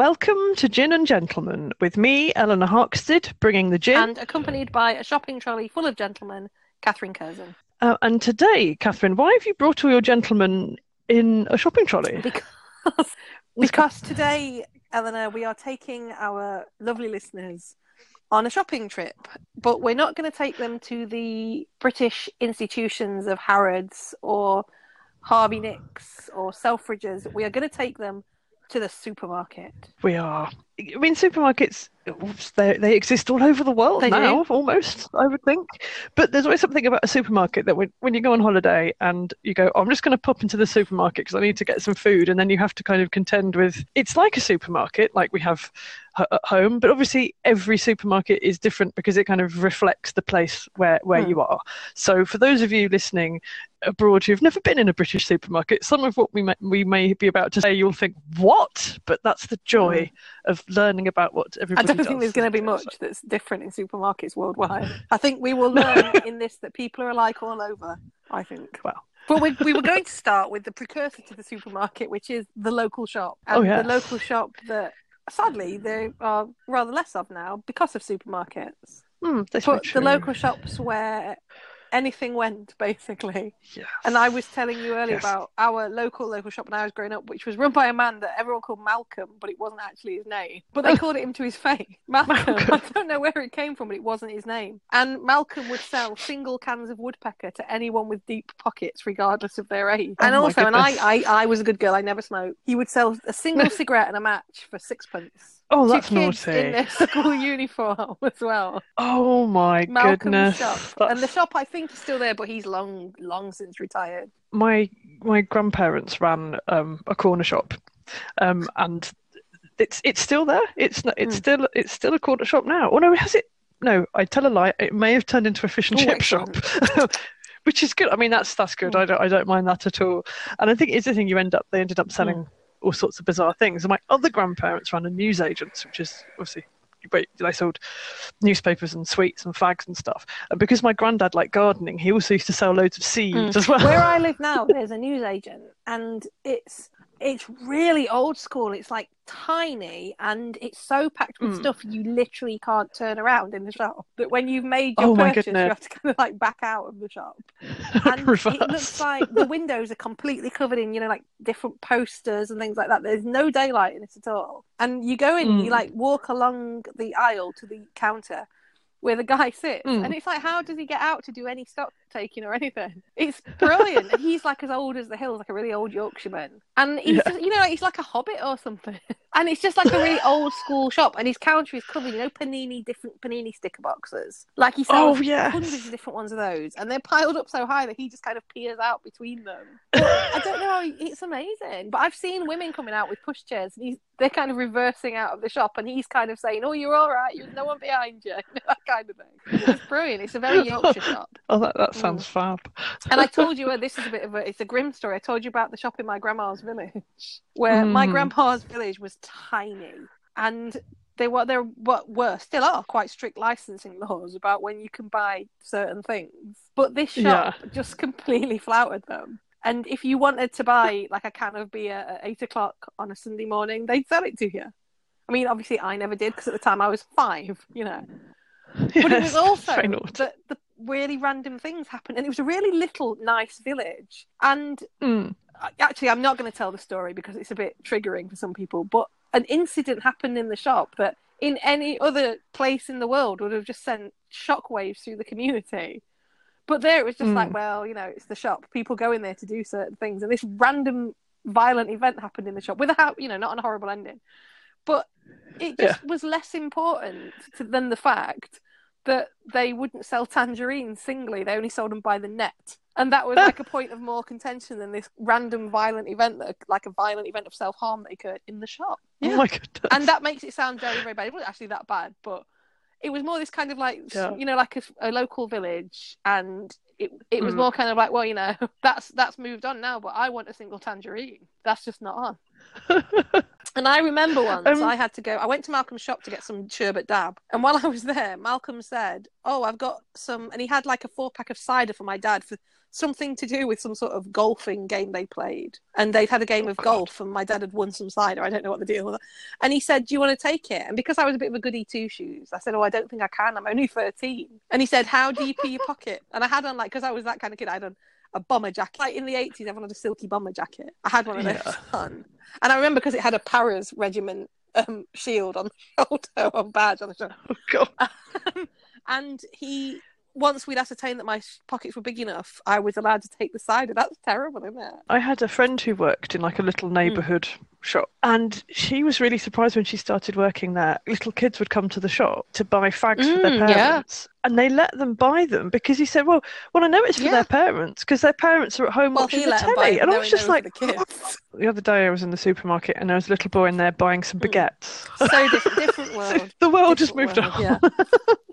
Welcome to Gin and Gentlemen with me, Eleanor Harkstead, bringing the gin. And accompanied by a shopping trolley full of gentlemen, Catherine Curzon. Uh, and today, Catherine, why have you brought all your gentlemen in a shopping trolley? Because, because today, Eleanor, we are taking our lovely listeners on a shopping trip, but we're not going to take them to the British institutions of Harrods or Harvey Nicks or Selfridges. We are going to take them to the supermarket. We are. I mean, supermarkets they they exist all over the world They now, do. almost. I would think, but there's always something about a supermarket that when when you go on holiday and you go, oh, I'm just going to pop into the supermarket because I need to get some food, and then you have to kind of contend with. It's like a supermarket, like we have h- at home, but obviously every supermarket is different because it kind of reflects the place where where Hmm. you are. So for those of you listening abroad who've never been in a British supermarket, some of what we may, we may be about to say, you'll think, what? But that's the joy of learning about what everybody don't think there's going to be much that's different in supermarkets worldwide. I think we will learn in this that people are alike all over. I think. Well. But we, we were going to start with the precursor to the supermarket, which is the local shop. And Oh, yes. the local shop that, sadly, there are rather less of now because of supermarkets. Hmm, But the local shops where anything went, basically. Yes. And I was telling you earlier Yes. about our local local shop when I was growing up, which was run by a man that everyone called Malcolm, but it wasn't actually his name. But they called it him to his face. Malcolm. Malcolm. I don't know where it came from, but it wasn't his name. And Malcolm would sell single cans of woodpecker to anyone with deep pockets, regardless of their age. Oh and also, and I. I, I was a good girl. I never smoked. He would sell a single cigarette and a match for sixpence. Oh, to that's kids naughty. in their school uniform as well. Oh my Malcolm's goodness. shop, That's- and the shop I think is still there, but he's long, long since retired. my my grandparents ran um, a corner shop, um, and it's it's still there. It's it's Hmm. still it's still a corner shop now. Oh no, has it? No, I tell a lie. It may have turned into a fish and Oh, chip shop. Which is good. I mean, that's that's good. Hmm. I don't I don't mind that at all. And I think it's the thing. You end up they ended up selling Hmm. All sorts of bizarre things. And my other grandparents ran a newsagents, which is obviously wait, they sold newspapers and sweets and fags and stuff. And because my granddad liked gardening, he also used to sell loads of seeds hmm. as well. Where I live now, there's a newsagent, and it's it's really old school. It's like tiny, and it's so packed with Mm. stuff you literally can't turn around in the shop. That when you've made your Oh purchase, you have to kind of like back out of the shop. And it looks like the windows are completely covered in, you know, like different posters and things like that. There's no daylight in it at all. And you go in, Mm. you like walk along the aisle to the counter where the guy sits, Mm. and it's like, how does he get out to do any stock taking or anything? It's brilliant. and he's like as old as the hills, like a really old Yorkshireman, and he's Yeah. just, you know, he's like a hobbit or something. And it's just like a really old school shop, and his counter is covered, you know, panini different panini sticker boxes. Like he sells Oh, yes. hundreds of different ones of those, and they're piled up so high that he just kind of peers out between them. But I don't know he, it's amazing. But I've seen women coming out with pushchairs, and he's they're kind of reversing out of the shop, and he's kind of saying, "Oh, you're all right. There's no one behind you," that kind of thing. It's brilliant. It's a very Yorkshire shop. Oh, that, that sounds fab. And I told you, uh, this is a bit of a, it's a grim story. I told you about the shop in my grandma's village, where my Mm. grandpa's village was tiny, and they were there what were still are quite strict licensing laws about when you can buy certain things. But this shop just completely flouted them. And if you wanted to buy like a can of beer at eight o'clock on a Sunday morning, they'd sell it to you. I mean, obviously, I never did because at the time I was five, you know. But it was also the really random things happened, and it was a really little nice village. And Mm. Actually, I'm not going to tell the story because it's a bit triggering for some people. But an incident happened in the shop that in any other place in the world would have just sent shockwaves through the community. But there it was just Mm. like, well, you know, it's the shop. People go in there to do certain things, and this random violent event happened in the shop with a, you know, not a horrible ending. But it just was less important to, than the fact that they wouldn't sell tangerines singly; they only sold them by the net, and that was like a point of more contention than this random violent event, that like a violent event of self harm that occurred in the shop. Oh my goodness. And that makes it sound very, very bad. It wasn't actually that bad, but it was more this kind of like Yeah. you know, like a, a local village, and it it was Mm. more kind of like, well, you know, that's that's moved on now, but I want a single tangerine. That's just not on. And I remember once Um, I had to go. I went to Malcolm's shop to get some sherbet dab, and while I was there, Malcolm said, "Oh, I've got some," and he had like a four pack of cider for my dad for something to do with some sort of golfing game they played. And they'd had a game Oh, of God. golf, and my dad had won some cider. I don't know what the deal was. And he said, Do you want to take it? And because I was a bit of a goody two shoes, I said, Oh, I don't think I can. I'm only 13. And he said, How deep are your pocket? And I had on, like, because I was that kind of kid, I had on a bomber jacket. Like in the 80s, everyone had a silky bomber jacket. I had one of those Yeah. And I remember because it had a Paras regiment um, shield on the shoulder, or badge on the shoulder. Oh, God. Um, and he, once we'd ascertained that my pockets were big enough, I was allowed to take the cider. That's terrible, isn't it? I had a friend who worked in like a little neighbourhood shop, and she was really surprised when she started working there. Little kids would come to the shop to buy fags for their Mm, yeah. parents, and they let them buy them because he said, "Well, well, I know it's for Yeah. their parents because their parents are at home Well, watching he the let 'em buy telly." it, And I was just like, the kids. the other day I was in the supermarket and there was a little boy in there buying some Mm. baguettes. so different, different world. the world just moved world, on. Yeah.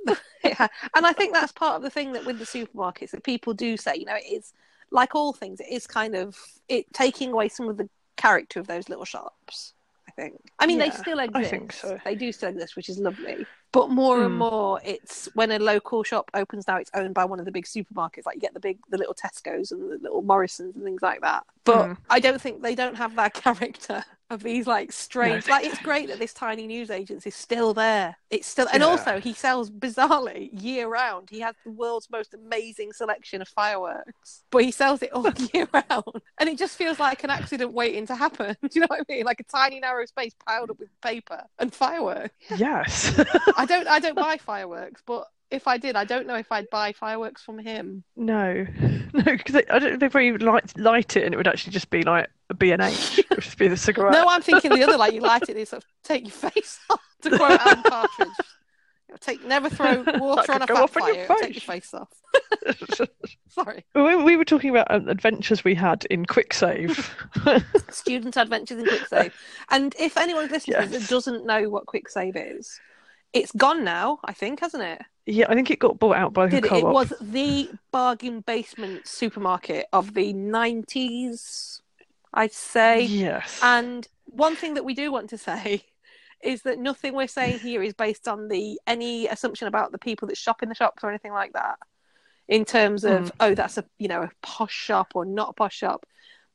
yeah. And I think that's part of the thing that with the supermarkets that people do say, you know, it is like all things, it is kind of it taking away some of the character of those little shops. I think. I mean, they Yeah, still I exist. think so. They do still exist, which is lovely. But more and Mm. more, it's when a local shop opens now, it's owned by one of the big supermarkets. Like you get the big, the little Tesco's and the little Morrisons and things like that. But Mm. I don't think they don't have that character of these like strange. like it's great that this tiny news agency is still there. It's still, and Yeah. also he sells bizarrely year round. He has the world's most amazing selection of fireworks, but he sells it all year round, and it just feels like an accident waiting to happen. Do you know what I mean? Like a tiny narrow space piled up with paper and fireworks. Yes. I don't, I don't buy fireworks, but if I did, I don't know if I'd buy fireworks from him. no, no, because I don't. think They probably light light it, and it would actually just be like a B and H. It would just be the cigarette. No, I'm thinking the other, like you light it, and you sort of take your face off. To quote Alan Partridge, take never throw water on a fat fire. your take your face off. Sorry, we, we were talking about um, adventures we had in Kwik Save. student adventures in Kwik Save. And if anyone listening Yes. doesn't know what Kwik Save is, it's gone now. I think, hasn't it? yeah, I think it got bought out by the Did it? co-op. It was the bargain basement supermarket of the nineties, I'd say. Yes. And one thing that we do want to say is that nothing we're saying here is based on the any assumption about the people that shop in the shops or anything like that. In terms of Mm. oh, that's a you know a posh shop or not a posh shop.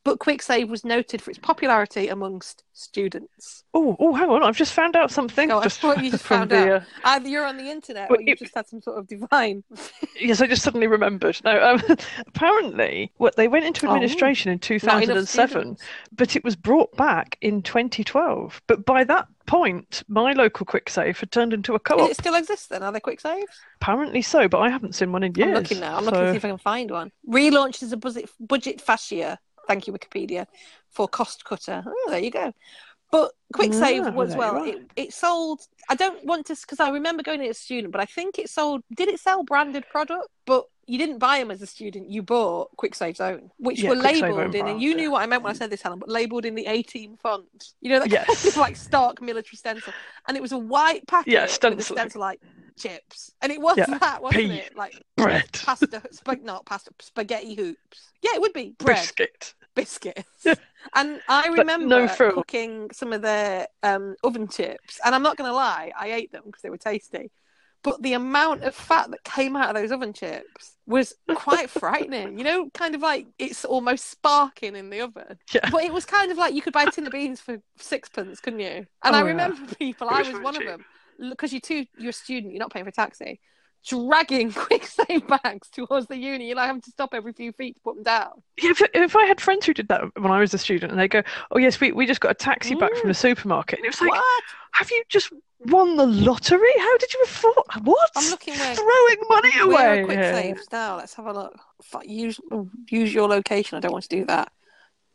But Kwik Save was noted for its popularity amongst students. Oh, oh, hang on! I've just found out something. On, just what you just found the, out. Uh... Either you're on the internet Well, or you it- just had some sort of divine. yes, I just suddenly remembered. No, um, apparently, what they went into Oh. administration in 2007, but it was brought back in 2012. But by that point, my local Kwik Save had turned into a co-op. it still exists then? Are there Kwik Saves? Apparently so, but I haven't seen one in years. I'm looking now. I'm looking to see if I can find one. Relaunched as a budget budget fascia. Thank you, Wikipedia, for Costcutter. Oh, there you go. But Kwik Save Ah, was there well. It, it sold. I don't want to because I remember going in as a student, but I think it sold. Did it sell branded product? But you didn't buy them as a student. You bought Kwik Save's own, which Yeah, were labelled in. And you knew what I meant when I said this, Helen. But labelled in the 18 font. You know that kind of like stark military stencil, and it was a white packet Yeah, a stenciling. stencil like chips, and it was Yeah, that, wasn't pea. it? Like bread, pasta, sp- not pasta, spaghetti hoops. Yeah, it would be bread, biscuit. biscuits. Yeah. And I remember no cooking some of their um, oven chips, and I'm not going to lie, I ate them because they were tasty. But the amount of fat that came out of those oven chips was quite frightening. You know, kind of like it's almost sparking in the oven. Yeah. But it was kind of like you could buy a tin of beans for sixpence, couldn't you? And Oh, I yeah. remember people, It I was was one cheap. of them, because you're too, you're a student, you're not paying for a taxi, dragging Kwik Save bags towards the uni. You're like having to stop every few feet to put them down. Yeah, if, if I had friends who did that when I was a student, and they go, "Oh yes, we, we just got a taxi back from the mm. supermarket," and it was like, what? "Have you just won the lottery? How did you afford what? I'm looking where- throwing money away." are quick here." saves now? Let's have a look. Use use your location. I don't want to do that.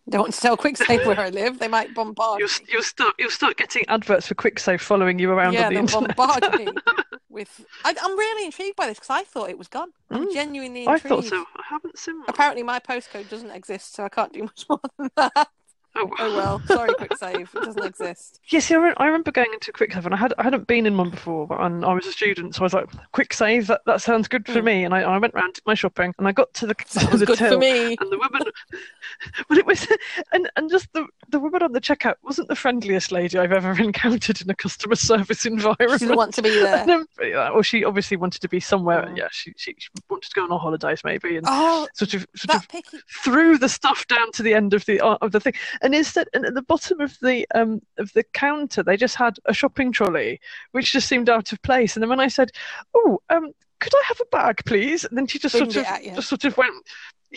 I don't want to tell Kwik Save where I live. They might bombard. You'll, me. you'll start you'll start getting adverts for Kwik Save following you around yeah, on the they'll internet. bombard me with. I, I'm really intrigued by this because I thought it was gone. I'm Mm. genuinely I intrigued. thought so. I haven't seen one. Apparently, my postcode doesn't exist, so I can't do much more than that. Oh, oh well, sorry, Kwik Save. It doesn't exist. Yes, yeah, I, remember going into Kwik Save, and I had I hadn't been in one before, but and I was a student, so I was like, Kwik Save, that, that sounds good for mm. me. And I, I went round did my shopping, and I got to the the good till, for me. And the woman, but it was, and and just the the woman on the checkout wasn't the friendliest lady I've ever encountered in a customer service environment. She didn't want to be there. Then, well, she obviously wanted to be somewhere. Oh. Yeah, she, she, she wanted to go on holidays maybe, and oh, sort of sort of picky. threw the stuff down to the end of the uh, of the thing. And instead, and at the bottom of the um of the counter, they just had a shopping trolley, which just seemed out of place. And then when I said, "Oh, um, could I have a bag, please?" And then she just sort of just sort of went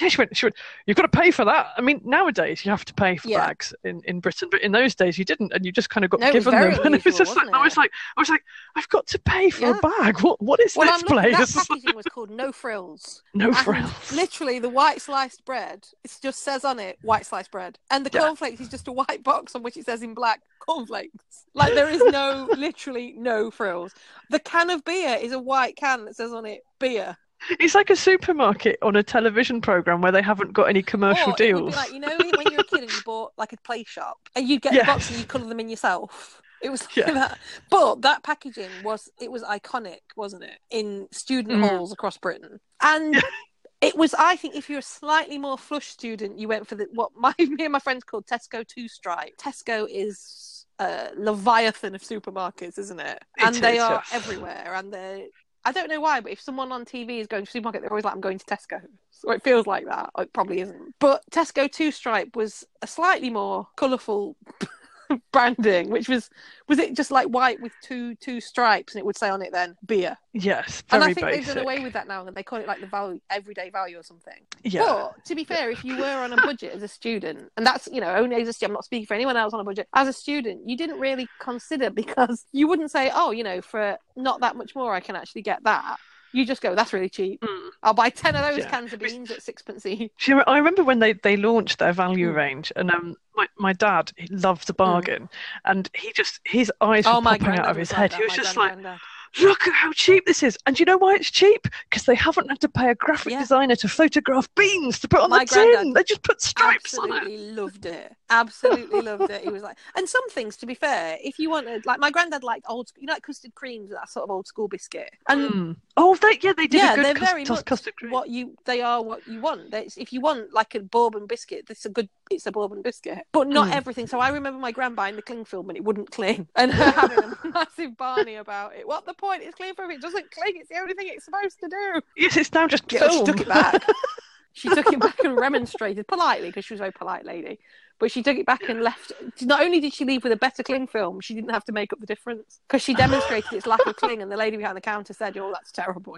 yeah, she went, she went, you've got to pay for that. I mean, nowadays you have to pay for yeah. bags in, in Britain, but in those days you didn't, and you just kind of got no, given them. Unusual, and it was just like, it? I was like, I was like, I've got to pay for yeah. a bag. What, what is well, this I'm place? That packaging was called No Frills. No frills. Literally, the white sliced bread, it just says on it, white sliced bread. And the yeah. cornflakes is just a white box on which it says in black, cornflakes. Like, there is no, literally no frills. The can of beer is a white can that says on it, beer. It's like a supermarket on a television program where they haven't got any commercial or deals. like you know when you were a kid and you bought like a play shop and you get yes. the box and you colour them in yourself. It was like yeah. that. But that packaging was it was iconic, wasn't it? In student mm. halls across Britain. And it was I think if you're a slightly more flush student, you went for the what my me and my friends called Tesco two stripe. Tesco is a leviathan of supermarkets, isn't it? it and is, they are yes. everywhere and they're I don't know why, but if someone on TV is going to supermarket, they're always like, "I'm going to Tesco." So it feels like that. It probably isn't. But Tesco Two Stripe was a slightly more colourful branding, which was was it just like white with two two stripes, and it would say on it then beer. Yes, and I think basic. they've done away with that now, and they call it like the value everyday value or something. Yeah. But to be fair, if you were on a budget as a student, and that's you know only as a student, I'm not speaking for anyone else on a budget. As a student, you didn't really consider because you wouldn't say, oh, you know, for not that much more, I can actually get that you just go, that's really cheap. Mm. I'll buy 10 of those yeah. cans of beans at sixpence each. I remember when they, they launched their value mm. range, and um, my, my dad he loved a bargain, mm. and he just, his eyes were oh, popping out of his head. He was just like, look at how cheap this is. And you know why it's cheap? Because they haven't had to pay a graphic yeah. designer to photograph beans to put on My the tin. They just put stripes on it. Absolutely loved it. Absolutely loved it. He was like, and some things, to be fair, if you wanted, like my granddad liked old, you know, like custard creams, that sort of old school biscuit. And mm. oh, they, yeah, they did. Yeah, they're cust- very much custard cream. what you. They are what you want. There's, if you want like a bourbon biscuit, that's a good. It's a bourbon biscuit, but not mm. everything. So I remember my grand buying the cling film and it wouldn't cling, and her having a massive barney about it. What the point? It's cling film. It doesn't cling. It's the only thing it's supposed to do. Yes, it's now just yeah, She took it back. she took it back and remonstrated politely because she was a very polite lady. But she took it back and left. Not only did she leave with a better cling film, she didn't have to make up the difference because she demonstrated its lack of cling, and the lady behind the counter said, "Oh, that's terrible."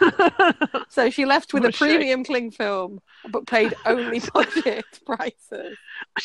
so she left with what a premium shame. cling film, but paid only budget prices.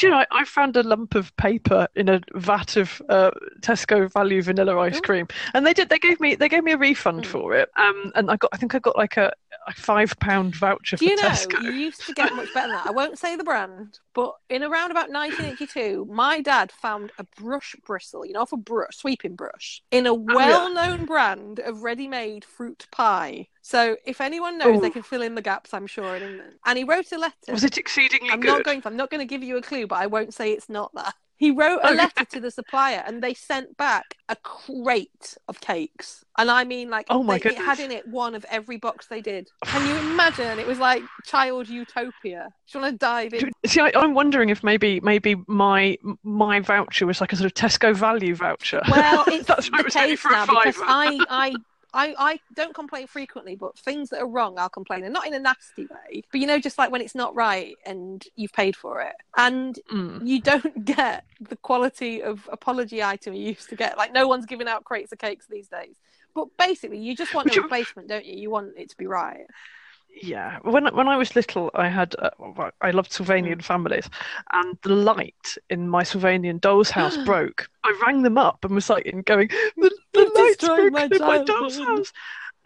You know, I, I, found a lump of paper in a vat of uh, Tesco Value vanilla ice cream, and they did. They gave me they gave me a refund mm. for it, um, and I got I think I got like a, a five pound voucher Do for you know, Tesco. You used to get much better than that. I won't say the brand, but in around about 1982, my dad found a brush bristle, you know, for brush, sweeping brush, in a well-known oh, yeah. brand of ready-made fruit pie. So if anyone knows, Ooh. they can fill in the gaps. I'm sure in England. And he wrote a letter. Was it exceedingly I'm good? not going. I'm not going to give you a clue, but I won't say it's not that. He wrote a oh, letter to the supplier and they sent back a crate of cakes. And I mean, like, oh my they, goodness. it had in it one of every box they did. Can you imagine? It was like child utopia. Do you want to dive in? See, I, am wondering if maybe maybe my my voucher was like a sort of Tesco value voucher. Well, it's That's the case now because I, I I, I don't complain frequently, but things that are wrong, I'll complain, and not in a nasty way. But you know, just like when it's not right and you've paid for it, and mm. you don't get the quality of apology item you used to get. Like no one's giving out crates of cakes these days. But basically, you just want a replacement, don't you? You want it to be right yeah when when I was little I had uh, I loved Sylvanian mm. families and the light in my Sylvanian doll's house broke I rang them up and was like going the, the light's broken in my doll's house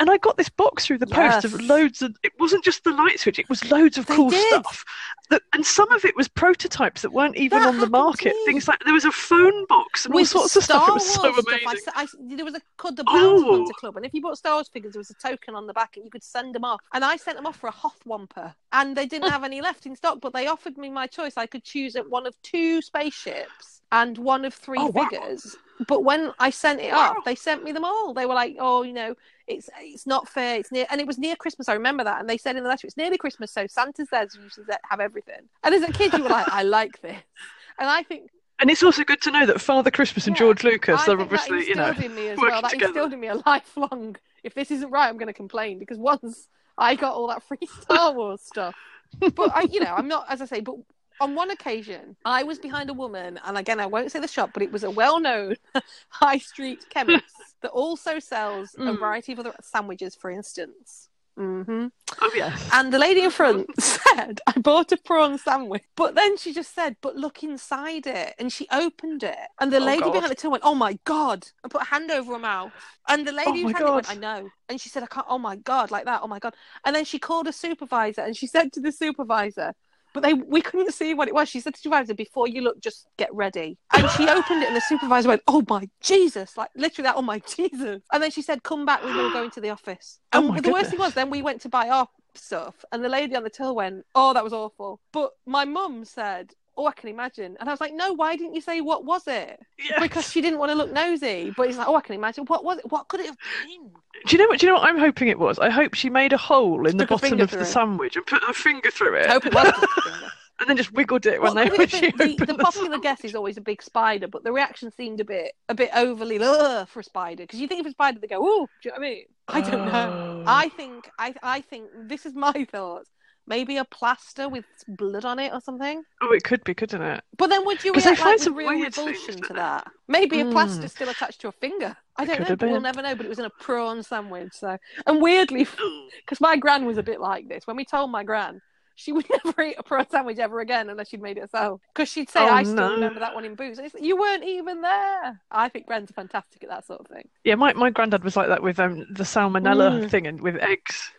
And I got this box through the Yes. post of loads of. It wasn't just the light switch; it was loads of They cool did. stuff. That, and some of it was prototypes that weren't even That on the market. Things like there was a phone box and all With sorts of Star stuff. It was so Wars stuff, amazing. I I there was a called the Bounty Oh. Hunter Club, and if you bought Star Wars figures, there was a token on the back, and you could send them off. And I sent them off for a Hoth Wampa, and they didn't have any left in stock, but they offered me my choice. I could choose at one of two spaceships and one of three Oh, wow. figures. But when I sent it Wow. off, they sent me them all. They were like, "Oh, you know, it's it's not fair. It's near, and it was near Christmas. I remember that. And they said in the letter, it's nearly Christmas, so Santa's there to usually have everything. And as a kid, you were like, I like this. And I think And it's also good to know that Father Christmas and Yeah, George Lucas are obviously, you know, in me as well. That together. instilled in me a lifelong. If this isn't right, I'm going to complain because once I got all that free Star Wars stuff, but I, you know, I'm not as I say. But on one occasion, I was behind a woman, and again, I won't say the shop, but it was a well-known high street chemist that also sells a Mm. variety of other sandwiches, for instance. hmm oh yes. and the lady in front said, I bought a prawn sandwich. But then she just said, but look inside it. And she opened it. And the Oh, lady God. behind the till went, oh my God. And put a hand over her mouth. And the lady Oh, who had it went, I know. And she said, I can't, oh my God, like that. Oh my God. And then she called a supervisor and she said to the supervisor, but they we couldn't see what it was. She said to the supervisor, before you look, just get ready. And she opened it and the supervisor went, Oh my Jesus, like literally that, oh my Jesus. And then she said, Come back, we will go into the office. Oh And my the worst thing was then we went to buy our stuff and the lady on the till went, Oh, that was awful. But my mum said, Oh, I can imagine. And I was like, No, why didn't you say what was it? yes. Because she didn't want to look nosy. But he's like, Oh, I can imagine. What was it? What could it have been? Do you know what? Do you know what I'm hoping it was? I hope she made a hole in the Stuck her bottom of the it. sandwich and put her finger through it. I hope it was just a finger. and then just wiggled it when they when she the, opened the the popular guess is always a big spider, but the reaction seemed a bit a bit overly for a spider because you think of a spider, they go, "Oh, do you know what I mean?" I don't know. Oh. I think I I think this is my thoughts. Maybe a plaster with blood on it or something. Oh, it could be, couldn't it? But then would you 'Cause they react find like, some real revulsion to don't that? Maybe a Mm. plaster still attached to a finger. I It don't know, we'll never know. But it was in a prawn sandwich. So, and weirdly, because my gran was a bit like this. When we told my gran, she would never eat a prawn sandwich ever again unless she'd made it herself. Because she'd say, Oh, "I still remember that one in Boots." It's you weren't even there. I think grans are fantastic at that sort of thing. Yeah, my, my granddad was like that with um, the salmonella Mm. thing and with eggs.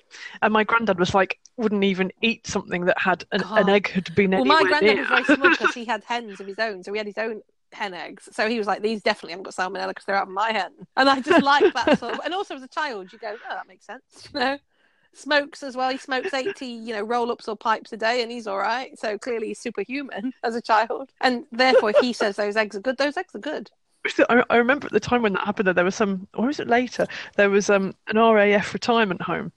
And my granddad was like, wouldn't even eat something that had an, an egg had been Well, my granddad near. was very smug because he had hens of his own, so he had his own hen eggs. So he was like, "These definitely haven't got salmonella because they're out of my hen." And I just like that sort of. And also as a child, you go, "Oh, that makes sense," you know. Smokes as well. He smokes eighty, you know, roll-ups or pipes a day, and he's all right. So clearly, he's superhuman as a child. And therefore, if he says those eggs are good, those eggs are good. I, remember at the time when that happened, that there was some, or was it later? There was um, an RAF retirement home,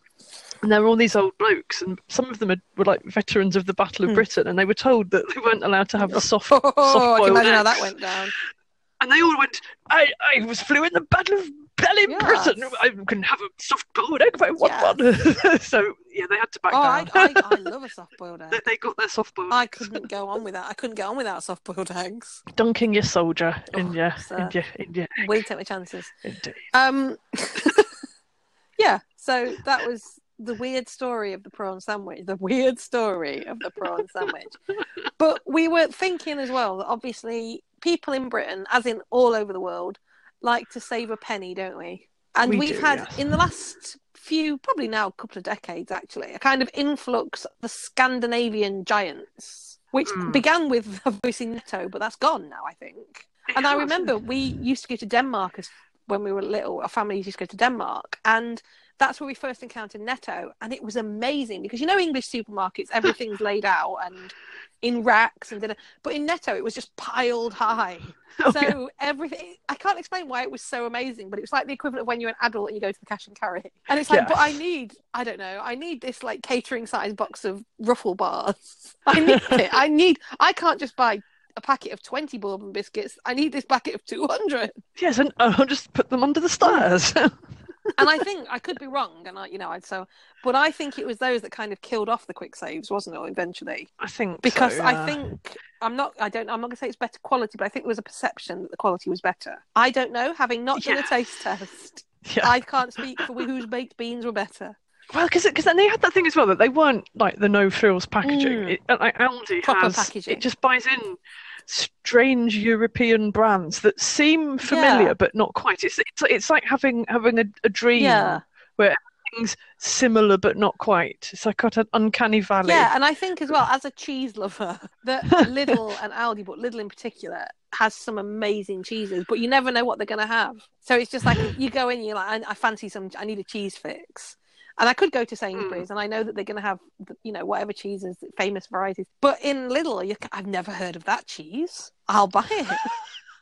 and there were all these old blokes, and some of them had, were like veterans of the Battle of Hmm. Britain, and they were told that they weren't allowed to have the soft, Oh, I can imagine how that went down. And they all went, I, I was flew in the Battle of Berlin, Yes. Britain. I can have a soft-boiled egg if I want one. so yeah, they had to back Oh, I, down. I, I love a soft-boiled egg. they got their soft-boiled. I couldn't go on without. I couldn't get on without soft-boiled eggs. dunking your soldier in Oh, your, sir. in your, in your egg. Will take my chances. Indeed. Um, yeah. So that was the weird story of the prawn sandwich. The weird story of the prawn sandwich. But we were thinking as well that obviously people in Britain, as in all over the world, like to save a penny, don't we? And We we've do, had yes. in the last few, probably now a couple of decades actually, a kind of influx of the Scandinavian giants, which Mm. began with obviously Netto, but that's gone now, I think. And I remember we used to go to Denmark as when we were little. Our family used to go to Denmark, and that's where we first encountered Netto, and it was amazing because you know English supermarkets, everything's laid out and in racks and da-da. but in Netto it was just piled high. Oh, so yeah. everything I can't explain why it was so amazing, but it was like the equivalent of when you're an adult and you go to the cash and carry. And it's like, but I need I don't know, I need this like catering size box of ruffle bars. I need it. I need I can't just buy a packet of 20 bourbon biscuits. I need this packet of 200. Yes, and I'll just put them under the stairs. And I think I could be wrong, and I, you know, I'd so, but I think it was those that kind of killed off the Kwik Saves, wasn't it? Eventually, I think because so, I think I'm not, I don't, I'm not gonna say it's better quality, but I think there was a perception that the quality was better. I don't know, having not done a taste test, Yeah. I can't speak for whose baked beans were better. Well, because because then they had that thing as well that they weren't like the no frills packaging. Mm. It, uh, like Aldi Proper has, packaging. it just buys in strange European brands that seem familiar Yeah. but not quite. It's it's, it's like having having a, a dream Yeah, things similar but not quite. It's like got an uncanny valley. Yeah, and I think as well as a cheese lover that Lidl and Aldi, but Lidl in particular, has some amazing cheeses, but you never know what they're going to have. So it's just like you go in, you're like, I, I fancy some, I need a cheese fix. And I could go to Sainsbury's, mm. and I know that they're going to have, you know, whatever cheeses, famous varieties. But in Lidl, you, I've never heard of that cheese. I'll buy it.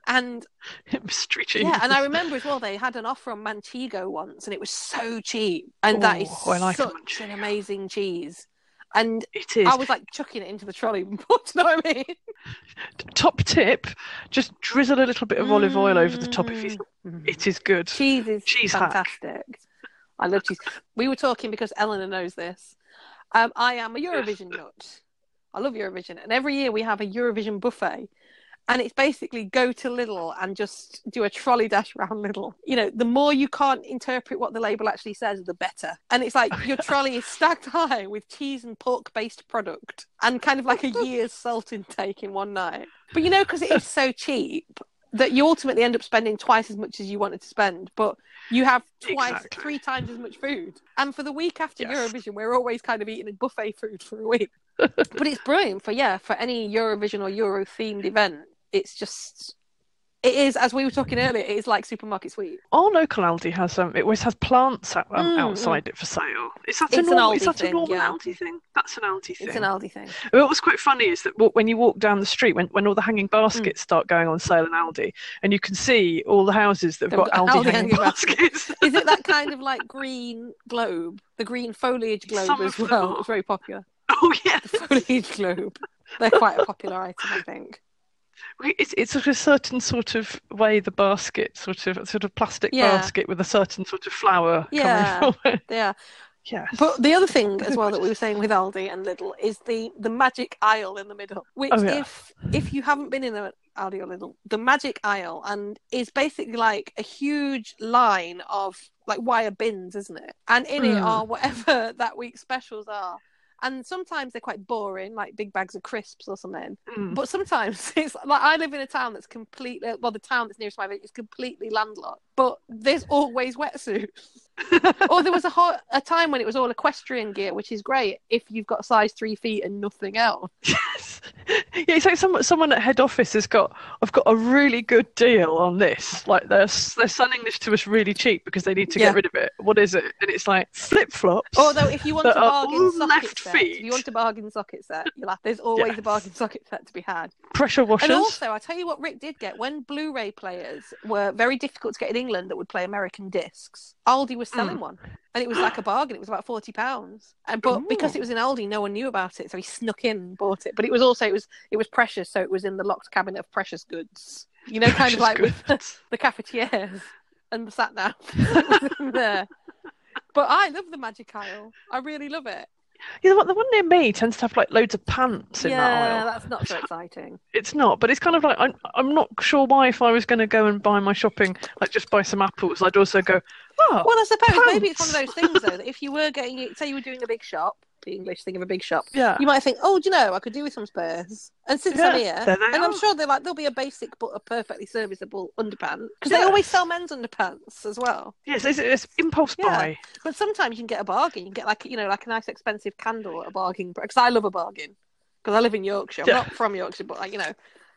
and mystery cheese. Yeah, and I remember as well they had an offer on Manchego once, and it was so cheap. And oh, that is oh, like such an amazing cheese. And it is. I was like chucking it into the trolley. Do you know what I mean? Top tip: just drizzle a little bit of olive oil over the top if you. Mm. It is good. Cheese is cheese fantastic. I love cheese. We were talking because Eleanor knows this. Um, I am a Eurovision nut. I love Eurovision, and every year we have a Eurovision buffet, and it's basically go to Lidl and just do a trolley dash around Lidl. You know, the more you can't interpret what the label actually says, the better. And it's like your trolley is stacked high with cheese and pork based product and kind of like a year's salt intake in one night. But you know, because it is so cheap that you ultimately end up spending twice as much as you wanted to spend, but you have twice, exactly. three times as much food. And for the week after yes. Eurovision, we're always kind of eating buffet food for a week. but it's brilliant for yeah for any Eurovision or Euro themed event it's just it is as we were talking earlier. It is like supermarket sweep. Our local Aldi has um, it always has plants out, um, mm, outside it for sale. Is that it's a normal? Is that thing, a normal yeah. Aldi thing? That's an Aldi thing. It's an Aldi thing. What was quite funny is that when you walk down the street, when when all the hanging baskets mm. start going on sale in Aldi, and you can see all the houses that've got, got, Aldi, Aldi hanging, hanging baskets. is it that kind of like green globe, the green foliage globe Some as well? It's very popular. Oh yeah, the foliage globe. They're quite a popular item, I think it's, it's a certain sort of way the basket sort of sort of plastic yeah. basket with a certain sort of flower yeah. coming from it. Yeah. Yes. But the other thing as well that we were saying with Aldi and Lidl is the the magic aisle in the middle. Which oh, yeah. if if you haven't been in an Aldi or Lidl, the magic aisle and is basically like a huge line of like wire bins, isn't it? And in mm. it are whatever that week's specials are and sometimes they're quite boring, like big bags of crisps or something. Mm. But sometimes it's like I live in a town that's completely well, the town that's nearest my village is completely landlocked, but there's always wetsuits. or there was a hot, a time when it was all equestrian gear, which is great if you've got size three feet and nothing else. Yes, yeah. It's like someone, someone at head office has got, I've got a really good deal on this. Like they're they're selling this to us really cheap because they need to yeah. get rid of it. What is it? And it's like flip flops. Although if you want to bargain set, feet. if you want a bargain socket set, you'll have, there's always yes. a bargain socket set to be had. Pressure washers. And also, I tell you what, Rick did get when Blu-ray players were very difficult to get in England that would play American discs. Aldi was selling mm. one, and it was like a bargain. It was about forty pounds, and but Ooh. because it was in Aldi, no one knew about it, so he snuck in and bought it. But it was also it was it was precious, so it was in the locked cabinet of precious goods. You know, kind of like goods. with the, cafetières and the sat nav there. But I love the magic aisle. I really love it. You know what? The one near me tends to have like loads of pants in yeah, that aisle. that's not so exciting. It's not, but it's kind of like I'm. I'm not sure why. If I was going to go and buy my shopping, like just buy some apples, I'd also go. Oh, well, I suppose pants. maybe it's one of those things though that if you were getting, say, you were doing a big shop, the English thing of a big shop. Yeah. You might think, oh, do you know, I could do with some spares. And since yeah, I'm here, and are. I'm sure they're like, there'll be a basic but a perfectly serviceable underpants because yeah. they always sell men's underpants as well. Yes, it's, it's impulse yeah. buy. But sometimes you can get a bargain. You can get like you know like a nice expensive candle at a bargain because I love a bargain because I live in Yorkshire. I'm not from Yorkshire, but like you know,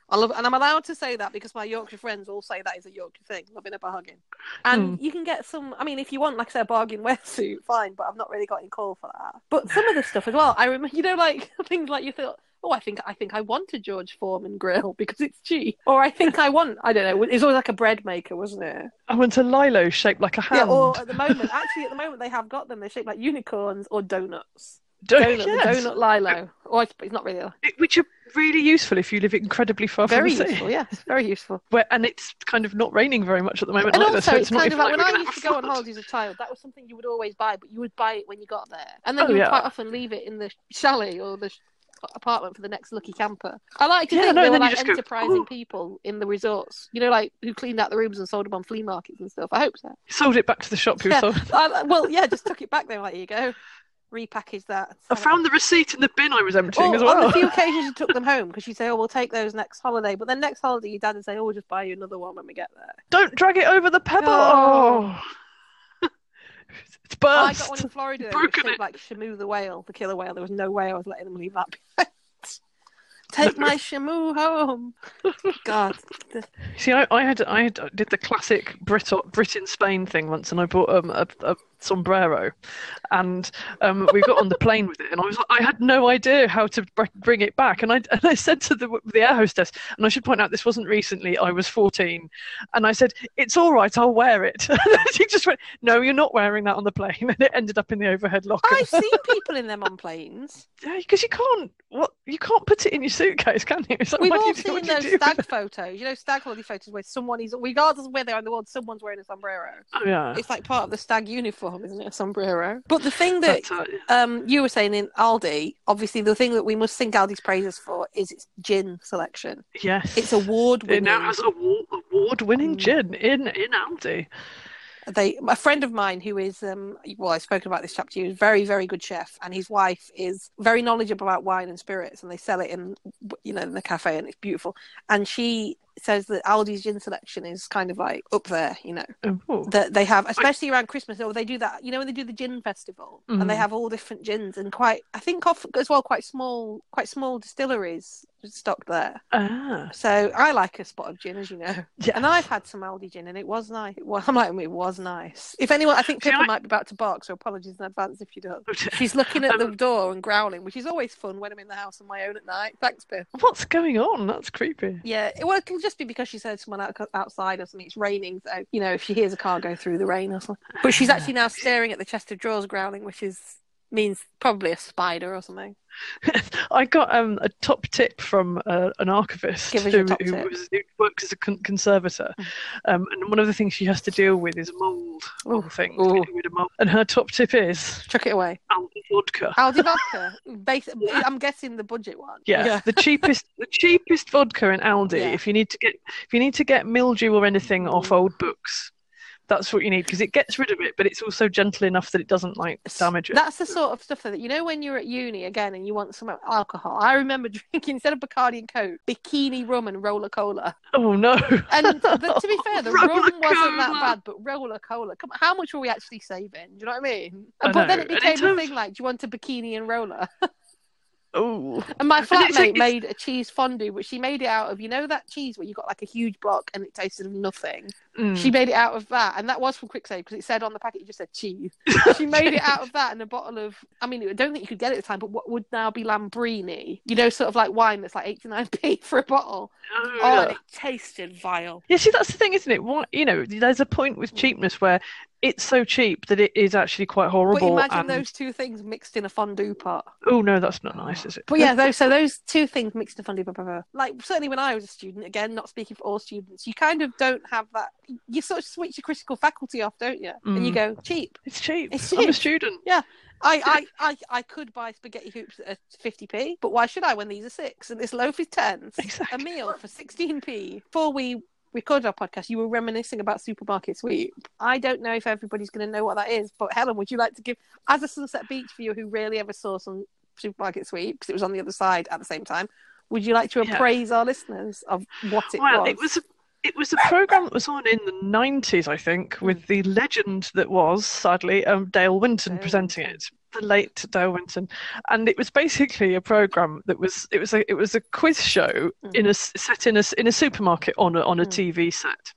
I love, and I'm allowed to say that because my Yorkshire friends all say that is a Yorkshire thing, loving a bargain. And mm. you can get some. I mean, if you want, like I say, a bargain wetsuit, fine. But I've not really got in call for that. But some of the stuff as well. I remember, you know, like things like you thought. Oh, I think I think I want a George Foreman grill because it's cheap. Or I think I want I don't know. It's always like a bread maker, wasn't it? I want a lilo shaped like a hand. Yeah. Or at the moment, actually, at the moment they have got them. They're shaped like unicorns or donuts. Donut, yes. donut Lilo. Or it's, it's not really. A... Which are really useful if you live incredibly far very from the useful, yeah, very useful. Where and it's kind of not raining very much at the moment. And either, also, so it's, it's kind of like, like when I used to go on holidays as a child, that was something you would always buy, but you would buy it when you got there, and then oh, you would yeah. quite often leave it in the chalet or the apartment for the next lucky camper. I like to yeah, think no, they were like enterprising go, people in the resorts. You know, like who cleaned out the rooms and sold them on flea markets and stuff. I hope so. Sold it back to the shop who yeah. sold. I, well, yeah, just took it back there. Like, you go repackage that. I found the receipt in the bin I was emptying as well. On a few occasions, you took them home because you say, "Oh, we'll take those next holiday." But then next holiday, your dad would say, "Oh, we'll just buy you another one when we get there." Don't drag it over the pebble. Oh. it's burst. I got one in Florida Broken shaped it. like Shamu the whale, the killer whale. There was no way I was letting them leave that behind. Take my Shamu home. God. See, I, I had I had, did the classic Brit Brit in Spain thing once, and I bought um, a, a sombrero, and um, we got on the plane with it, and I was like, I had no idea how to br- bring it back, and I and I said to the the air hostess, and I should point out this wasn't recently, I was fourteen, and I said it's all right, I'll wear it. She just went, No, you're not wearing that on the plane, and it ended up in the overhead locker. I've seen people in them on planes. Yeah, because you can't what you can't put it in your suitcase, can you? It's like, We've all you do- seen what do you those stag photos. You know, stag holiday photos where someone is, regardless of where they are in the world, someone's wearing a sombrero. Oh, yeah. It's like part of the stag uniform, isn't it? A sombrero. But the thing that um, you were saying in Aldi, obviously, the thing that we must sing Aldi's praises for is its gin selection. yes. It's award It now has award award-winning Mm. gin in in Aldi. they a friend of mine who is um well i've spoken about this chap to you is very very good chef and his wife is very knowledgeable about wine and spirits and they sell it in you know in the cafe and it's beautiful and she says that aldi's gin selection is kind of like up there you know Oh, that they have especially around christmas or they do that you know when they do the gin festival and they Mhm. have all different gins and quite i think off as well quite small quite small distilleries stocked there ah, so i like a spot of gin as you know yeah. and I've had some Aldi gin, and it was nice. It was, I'm like, it was nice. If anyone, I think Pippa I- might be about to bark, so apologies in advance if she does. She's looking at the Um, door and growling, which is always fun when I'm in the house on my own at night. Thanks, Pip. What's going on? That's creepy. Yeah, it- well, just be because she's heard someone out, outside or something. It's raining, so you know if she hears a car go through the rain or something. But she's actually now staring at the chest of drawers, growling, which is means probably a spider or something. I got um, a top tip from uh, an archivist who, who, was, who works as a con- conservator, Mm. um, and one of the things she has to deal with is mold. Ooh, things, ooh. rid of mold. And her top tip is Chuck it away. Aldi vodka. Aldi vodka. Bas- I'm guessing the budget one. Yeah, the cheapest, the cheapest vodka in Aldi. Yeah. If you need to get, if you need to get mildew or anything off old books, that's what you need because it gets rid of it, but it's also gentle enough that it doesn't like damage it. That's the sort of stuff that you know when you're at uni again and you want some alcohol. I remember drinking instead of Bacardi and Coke, bikini rum and Roller Cola. Oh no! And but to be fair, the rum wasn't that bad, but Roller Cola. Come on, how much were we actually saving? Do you know what I mean? I but then it became a thing like, do you want a bikini and roller? Oh, And my it's flatmate made a cheese fondue, but she made it out of you know that cheese where you got like a huge block and it tasted of nothing. mm. She made it out of that, and that was from Kwik Save because it said on the packet it just said cheese. She made it out of that and a bottle of. I mean, I don't think you could get it at the time, but what would now be Lambrini? You know, sort of like wine that's like eighty nine p for a bottle. Oh, Oh, and it tasted vile. Yeah, see, that's the thing, isn't it? What you know, there's a point with cheapness where it's so cheap that it is actually quite horrible. But imagine and... those two things mixed in a fondue pot. Oh no, that's not nice, is it? But yeah, those so those two things mixed in a fondue pot. Like certainly when I was a student, again, not speaking for all students, you kind of don't have that. You sort of switch your critical faculty off, don't you? And you Mm. go cheap. it's cheap. It's I'm a cheap. student. I, I, I, I could buy spaghetti hoops at 50p, but why should I when these are six and this loaf is 10? Exactly. A meal for 16p. Before we recorded our podcast, you were reminiscing about supermarket sweep. I don't know if everybody's going to know what that is, but Helen, would you like to give, as a Sunset Beach viewer who rarely ever saw some supermarket sweep because it was on the other side at the same time, would you like to Yeah. appraise our listeners of what it well, was? it was a it was a program that was on in the nineties, I think, with the legend that was sadly um, Dale Winton presenting it. The late Dale Winton, and it was basically a program that was it was a it was a quiz show in a set in a in a supermarket on a on a Mm. TV set,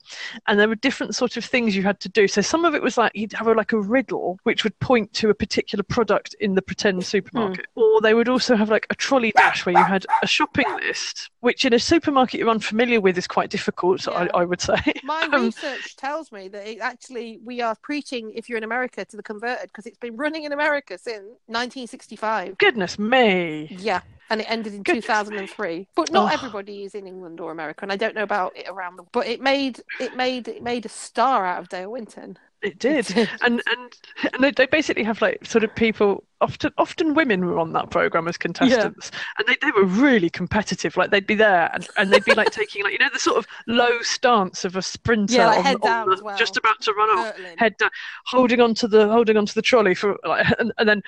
and there were different sort of things you had to do. So some of it was like you'd have a, like a riddle which would point to a particular product in the pretend supermarket, or they would also have like a trolley dash where you had a shopping list, which in a supermarket you're unfamiliar with is quite difficult. Yeah. I, I would say. My Um, research tells me that it actually we are preaching if you're in America to the converted because it's been running in America since 1965. Goodness me. Yeah, and it ended in Goodness 2003. But not Oh. everybody is in England or America, and I don't know about it around the. World. But it made it made it made a star out of Dale Winton. It did. and and and they, they basically have like sort of people often often women were on that program as contestants and they, they were really competitive like they'd be there and, and they'd be like taking like you know the sort of low stance of a sprinter Yeah, like on, head down the- well. just about to run off Hurtling. head down holding onto the holding onto the trolley for like and, and then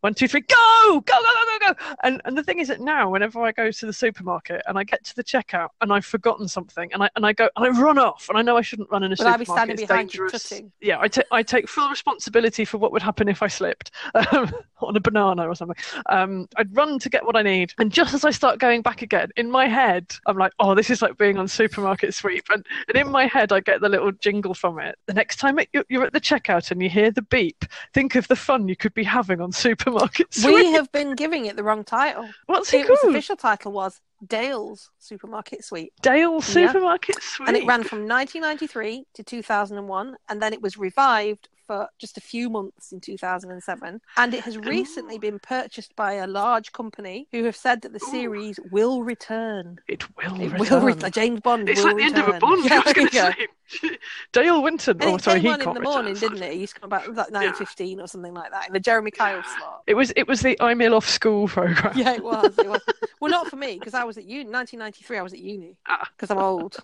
one, two, three, go, go, go, go, go, go. And and the thing is that now, whenever I go to the supermarket and I get to the checkout and I've forgotten something and I and I go and I run off and I know I shouldn't run in a But I'd be supermarket. standing It's behind dangerous. tutting. Yeah, I take I take full responsibility for what would happen if I slipped um, on a banana or something. Um, I'd run to get what I need, and just as I start going back again, in my head, I'm like, "Oh, this is like being on supermarket sweep," and, and in my head, I get the little jingle from it. The next time it, you're- you're at the checkout and you hear the beep, think of the fun you could be having on supermarket sweep. We have been giving it the wrong title. What's it Its called? official title was Dale's Supermarket Sweep. Dale Supermarket Sweep. And it ran from 1993 to 2001, and then it was revived for just a few months in 2007. And it has recently been purchased by a large company who have said that the series will return. It will It return. will return. James Bond It's will like the end of a. Bond. Yeah, I was going yeah. say. Dale Winton. And Oh, it sorry, came he on in the morning, so- didn't it? It used to come about like 9.15 or something like that in the Jeremy Kyle slot. It was. It was the I'm ill off school program. Yeah, it was. It was. well, not for me because I was at uni. 1993, I was at uni Ah. because I'm old.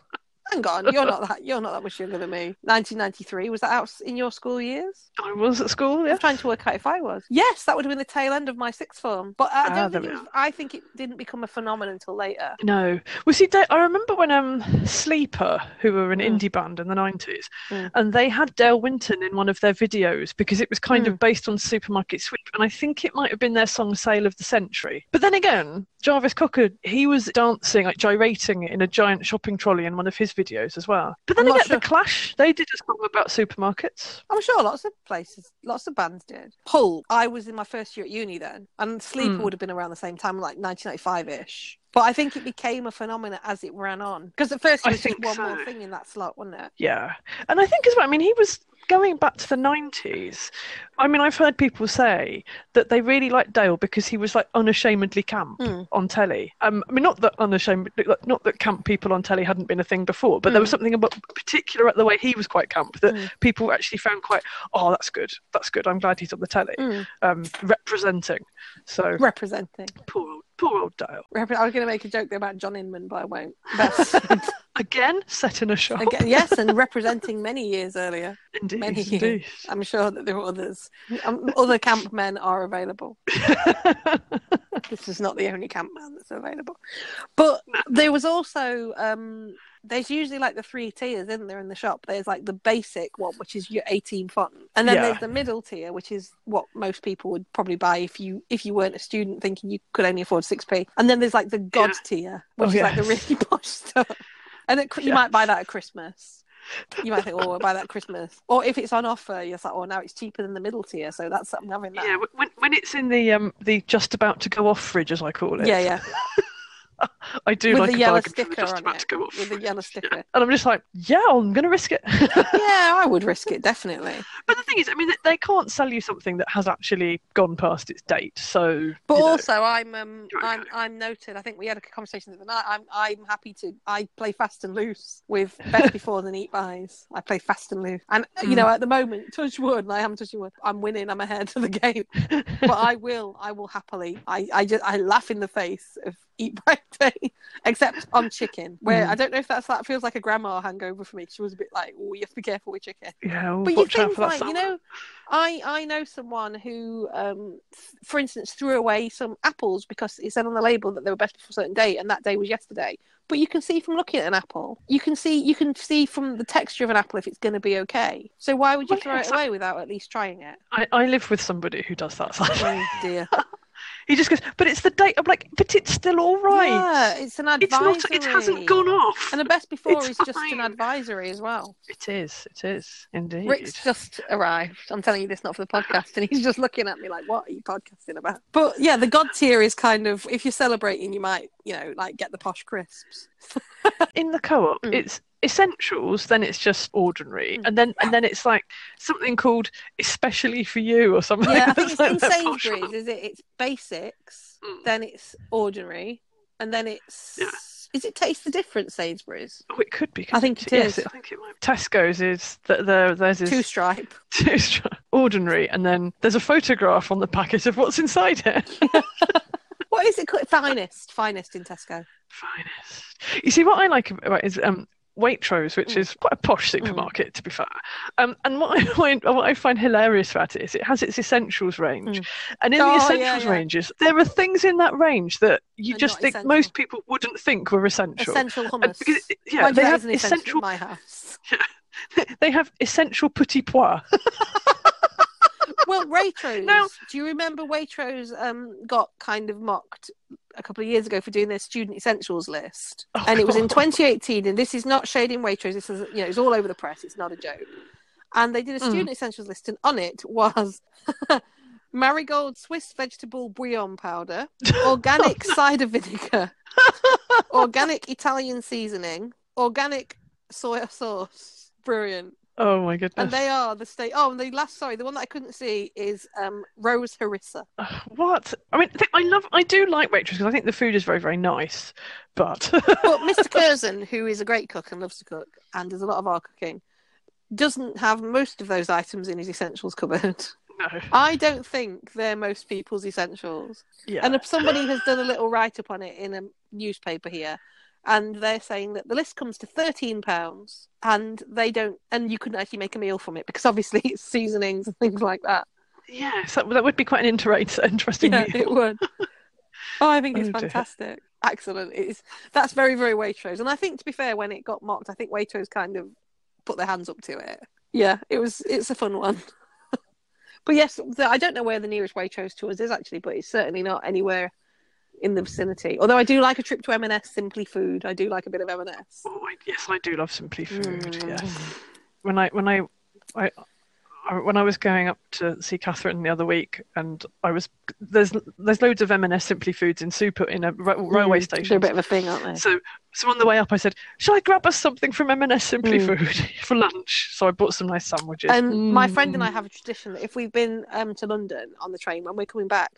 Hang on, you're not that. You're not that much younger than me. 1993 was that out in your school years? I was at school. Yeah. I'm trying to work out if I was. Yes, that would have been the tail end of my sixth form. But I Ah, don't there think. It was, I think it didn't become a phenomenon until later. No. Well, see, I remember when um Sleeper, who were an Mm. indie band in the nineties, Mm. and they had Dale Winton in one of their videos because it was kind Mm. of based on Supermarket Sweep, and I think it might have been their song "Sale of the Century." But then again, Jarvis Cocker, he was dancing, like gyrating in a giant shopping trolley in one of his videos as well. But then I'm again, sure. the Clash, they did a song about supermarkets. I'm sure lots of places, lots of bands did. Hull, I was in my first year at uni then, and Sleeper Mm. would have been around the same time, like 1995 ish. But I think it became a phenomenon as it ran on. Because at first it was just think one so. more thing in that slot, wasn't it? Yeah. And I think as well, I mean, he was going back to the 90s. I mean, I've heard people say that they really liked Dale because he was like unashamedly camp Mm. on telly. Um, I mean, not that unashamed, not that camp people on telly hadn't been a thing before, but there was Mm. something about particular at the way he was quite camp that Mm. people actually found quite, oh, that's good. That's good. I'm glad he's on the telly. Mm. Um, representing. So Representing. poor old, poor old Dale. I was going to make a joke there about John Inman, but I won't. Best. Again, set in a shop. Again, yes, and representing many years earlier. Indeed, many years. indeed. I'm sure that there are others. Um, other camp men are available. this is not the only camp man that's available. But there was also um, there's usually like the three tiers, isn't there, in the shop? There's like the basic one, which is your 18 font, and then Yeah. there's the middle tier, which is what most people would probably buy if you if you weren't a student thinking you could only afford 6p. And then there's like the god tier, which Oh, is like the yes. really posh stuff. And it, you might buy that at Christmas. You might think, oh, I'll buy that at Christmas. Or if it's on offer, you're like, oh, now it's cheaper than the middle tier, so that's I'm having that. Yeah, when when it's in the um the just about to go off fridge, as I call it. yeah, yeah. I do With like a yellow bargain sticker just about it. to go off With fridge. yellow Yeah. sticker. And I'm just like, yeah, I'm gonna risk it. Yeah, I would risk it definitely. but the thing is, I mean, they can't sell you something that has actually gone past its date. So, But you know, also, I'm um, I'm. I'm noted. I think we had a conversation the other night. I'm I'm happy to. I play fast and loose with best before than eat buys. I play fast and loose, and you Mm. know, at the moment, touch wood, and I am touching wood. I'm winning. I'm ahead of the game. but I will. I will happily. I I just I laugh in the face of eat buy day, except on chicken, where Mm. I don't know if that's that feels like a grandma hangover for me. She was a bit like, oh, you have to be careful with chicken. yeah, we'll But you watch out things for that like you know, I I know someone who, um, for instance, threw away some apples because it said on the label that they were best before a certain date, and that day was yesterday. But you can see from looking at an apple, you can see you can see from the texture of an apple if it's going to be okay. So why would you Well, throw yeah, it away without at least trying it? I, I live with somebody who does that. Oh dear. He just goes, but it's the date. I'm like, but it's still all right. Yeah, it's an advisory. it's not. It hasn't gone off. And the best before It's is just an advisory as well. It is. It is indeed. Rick's just arrived. I'm telling you this not for the podcast, and he's just looking at me like, "What are you podcasting about?" But yeah, the god tier is kind of if you're celebrating, you might, you know, like get the posh crisps. in the co-op Mm. it's essentials then it's just ordinary Mm. and then and then it's like something called especially for you or something Yeah, I think it's in Sainsbury's. Is it? It's basics, Mm. then it's ordinary, and then it's. Yeah. Is it taste the difference Sainsbury's? oh it could be I think it yes. I think it might Tesco's is that there there's is Two stripe. two stri- ordinary and then there's a photograph on the packet of what's inside it What is it called? Finest. Finest in Tesco. finest you see what I like about it is um Waitrose, which Mm. is quite a posh supermarket, to be fair. Um, and what I, find, what I find hilarious about it is it has its essentials range. Mm. And in Oh, the essentials yeah. ranges, there are things in that range that you just think essential. most people wouldn't think were essential. Essential hummus. because, yeah, Mind they have essential essential. my house. They have essential petit pois. Well, Waitrose. Now- do you remember Waitrose um, got kind of mocked a couple of years ago for doing their student essentials list? Oh, and it was in 2018, and this is not shading Waitrose. This is, you know, it's all over the press. It's not a joke. And they did a Mm. student essentials list, and on it was marigold Swiss vegetable bouillon powder, organic cider vinegar, organic Italian seasoning, organic soy sauce. Brilliant. Oh my goodness. And they are the state. Oh, and the last, sorry, the one that I couldn't see is um, rose harissa. Ugh, What? I mean, I love, I do like Waitrose because I think the food is very, very nice. But But Mr. Curzon, who is a great cook and loves to cook and does a lot of our cooking, doesn't have most of those items in his essentials cupboard. no, I don't think they're most people's essentials. yeah, And if somebody has done a little write up on it in a newspaper here, and they're saying that the list comes to thirteen pounds, and they don't, and you couldn't actually make a meal from it because obviously it's seasonings and things like that. yes, that, that would be quite an interest, interesting Yeah, meal. it would. Oh, I think it's Oh, dear. fantastic. Excellent. It's that's very, very Waitrose. And I think to be fair, when it got mocked, I think Waitrose kind of put their hands up to it. Yeah, it was it's a fun one. but yes, the, I don't know where the nearest Waitrose to us is actually, but it's certainly not anywhere in the vicinity. Although I do like a trip to M&S Simply Food. I do like a bit of M&S. Oh, I, yes, I do love Simply Food. Mm. Yes, when I when I, I I when I was going up to see Catherine the other week, and I was there's there's loads of M&S Simply Foods in super in a ro- railway Mm, station. They're a bit of a thing, aren't they? So, so on the way up, I said, "Shall I grab us something from M&S Simply Mm. Food for lunch?" So I bought some nice sandwiches. And my friend and Mm. I have a tradition that if we've been um, to London on the train when we're coming back,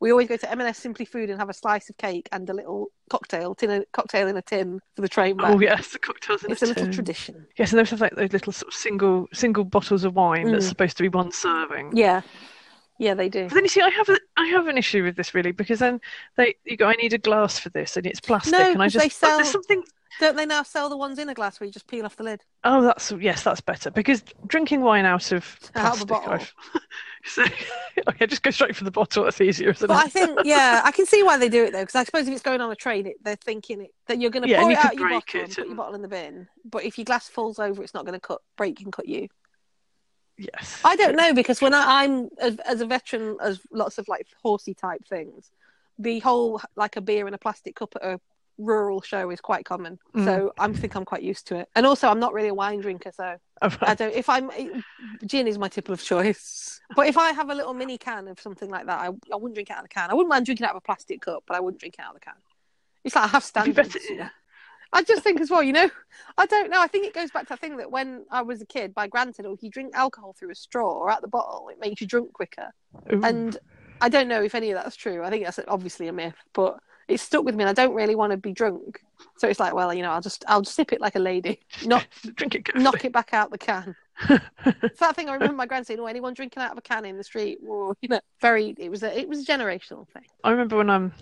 we always go to M&S Simply Food and have a slice of cake and a little cocktail, tin a cocktail in a tin for the train back. Oh yes, the cocktails in it's a little tin. tradition. Yes, and have like those little sort of single single bottles of wine that's Mm. supposed to be one serving. Yeah, yeah, they do. But then you see, I have a I have an issue with this really because then they you go, I need a glass for this, and it's plastic, No, and I just sell- there's something. Don't they now sell the ones in a glass where you just peel off the lid? Oh, that's yes, that's better because drinking wine out of Out of a plastic, bottle. I've- so, okay, just go straight for the bottle. That's easier, isn't But I think, yeah, I can see why they do it though, because I suppose if it's going on a train, it, they're thinking it, that you're going to Yeah, and pour you it could out your break bottle it and put your and- bottle in the bin. But if your glass falls over, it's not going to cut break and cut you. Yes. I don't know because when I, I'm as, as a veteran of lots of like horsey type things, the whole like a beer in a plastic cup at a rural show is quite common. Mm. So I think I'm quite used to it. And also, I'm not really a wine drinker, so I don't. If I'm gin is my tip of choice, but if I have a little mini can of something like that, I, I wouldn't drink it out of the can. I wouldn't mind drinking out of a plastic cup, but I wouldn't drink it out of the can. It's like I have standards. you know. I just think as well, you know, I don't know. I think it goes back to a thing that when I was a kid, by granted, or if you drink alcohol through a straw or out the bottle, it makes you drunk quicker. Ooh. And I don't know if any of that's true. I think that's obviously a myth, but it's stuck with me. And I don't really want to be drunk, so it's like, well, you know, I'll just I'll just sip it like a lady, not drink it knock it back out the can. It's that thing I remember my grand saying, "Oh, anyone drinking out of a can in the street?" Whoa, you know, very. It was a it was a generational thing. I remember when I'm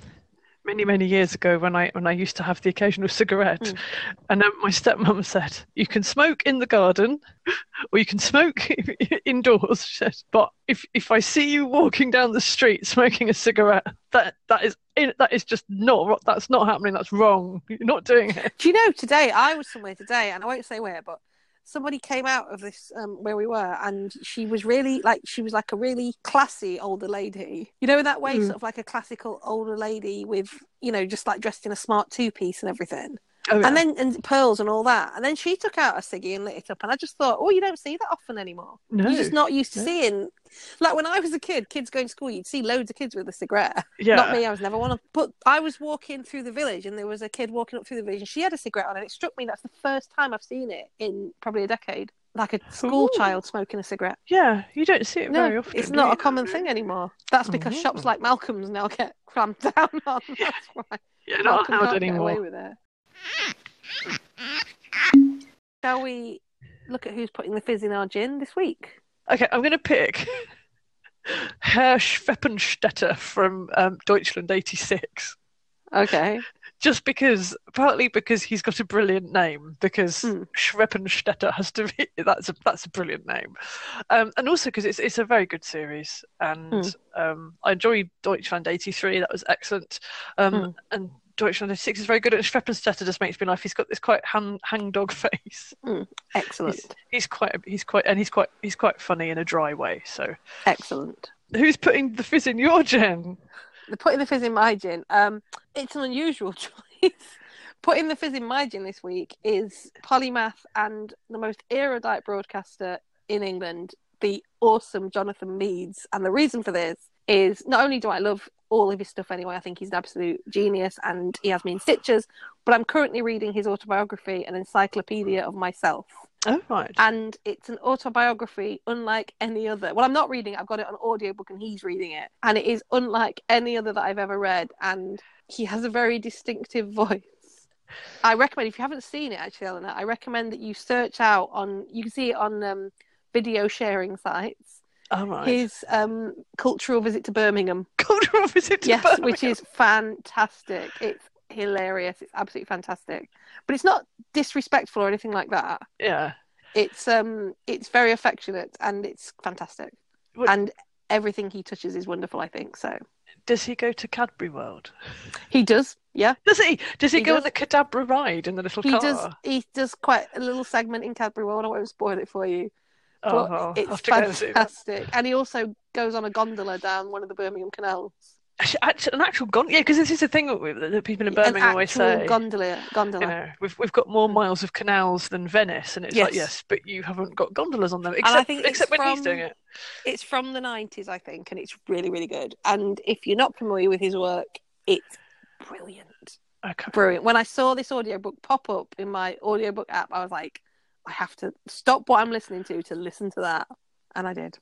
many many years ago when I when I used to have the occasional cigarette, Mm. and um, my stepmom said you can smoke in the garden, or you can smoke indoors. She said, but if if I see you walking down the street smoking a cigarette, that that is that is just not that's not happening. That's wrong. You're not doing it. Do you know today? I was somewhere today, and I won't say where, but somebody came out of this um, where we were, and she was really like she was like a really classy older lady. You know, in that way, Mm. sort of like a classical older lady with you know just like dressed in a smart two piece and everything. Oh, and then and pearls and all that. And then she took out a ciggy and lit it up, and I just thought, oh, you don't see that often anymore. no, You're just not used to no. seeing. Like when I was a kid, kids going to school, you'd see loads of kids with a cigarette. yeah, Not me, I was never one of. But I was walking through the village, and there was a kid walking up through the village, and she had a cigarette on, and it struck me that's the first time I've seen it in probably a decade. Like a school Ooh. child smoking a cigarette. yeah. You don't see it very No, often. it's not a common thing anymore. That's because Oh. shops like Malcolm's now get clamped down on. Yeah. That's why. Yeah, not Malcolm allowed can't get away anymore. Shall we look at who's putting the fizz in our gin this week? Okay, I'm going to pick Herr Schweppenstette from um, Deutschland '86. Okay. just because partly because he's got a brilliant name because mm. Schweppenstette has to be that's a that's a brilliant name, um, and also because it's it's a very good series and mm. um, I enjoyed Deutschland '83 that was excellent, um, mm. and Deutschland '86 is very good, and Schweppenstette just makes me laugh. He's got this quite hang hangdog face. Hmm. excellent. He's, he's quite he's quite and he's quite he's quite funny in a dry way. So excellent. Who's putting the fizz in your gin? The putting the fizz in my gin. Um, it's an unusual choice. putting the fizz in my gin this week is polymath and the most erudite broadcaster in England, the awesome Jonathan Meades. And the reason for this is not only do I love all of his stuff anyway, I think he's an absolute genius and he has me in stitches, but I'm currently reading his autobiography, an encyclopedia of myself. Oh, right. And it's an autobiography unlike any other. Well, I'm not reading it, I've got it on audiobook and he's reading it. And it is unlike any other that I've ever read. And he has a very distinctive voice. I recommend, if you haven't seen it actually, Eleanor, I recommend that you search out on, you can see it on um, video sharing sites. Right. His um, cultural visit to Birmingham. Cultural visit to yes, Birmingham. which is fantastic. It's hilarious. It's absolutely fantastic. But it's not disrespectful or anything like that. Yeah. It's um it's very affectionate and it's fantastic. What... And everything he touches is wonderful, I think. So does he go to Cadbury World? He does, yeah. Does he? Does he, he go does. on the Cadabra ride in the little he car? Does, he does quite a little segment in Cadbury World. I won't spoil it for you. Oh, it's fantastic. And he also goes on a gondola down one of the Birmingham canals. Actually, an actual gondola, yeah, because this is the thing that people in Birmingham always say. Gondola, gondola. You know, we've we've got more miles of canals than Venice, and it's yes. like yes, but you haven't got gondolas on them. Except, except when from, he's doing it. It's from the nineties, I think, and it's really really good. And if you're not familiar with his work, it's brilliant. Okay. Brilliant. When I saw this audiobook pop up in my audiobook app, I was like, I have to stop what I'm listening to to listen to that, and I did.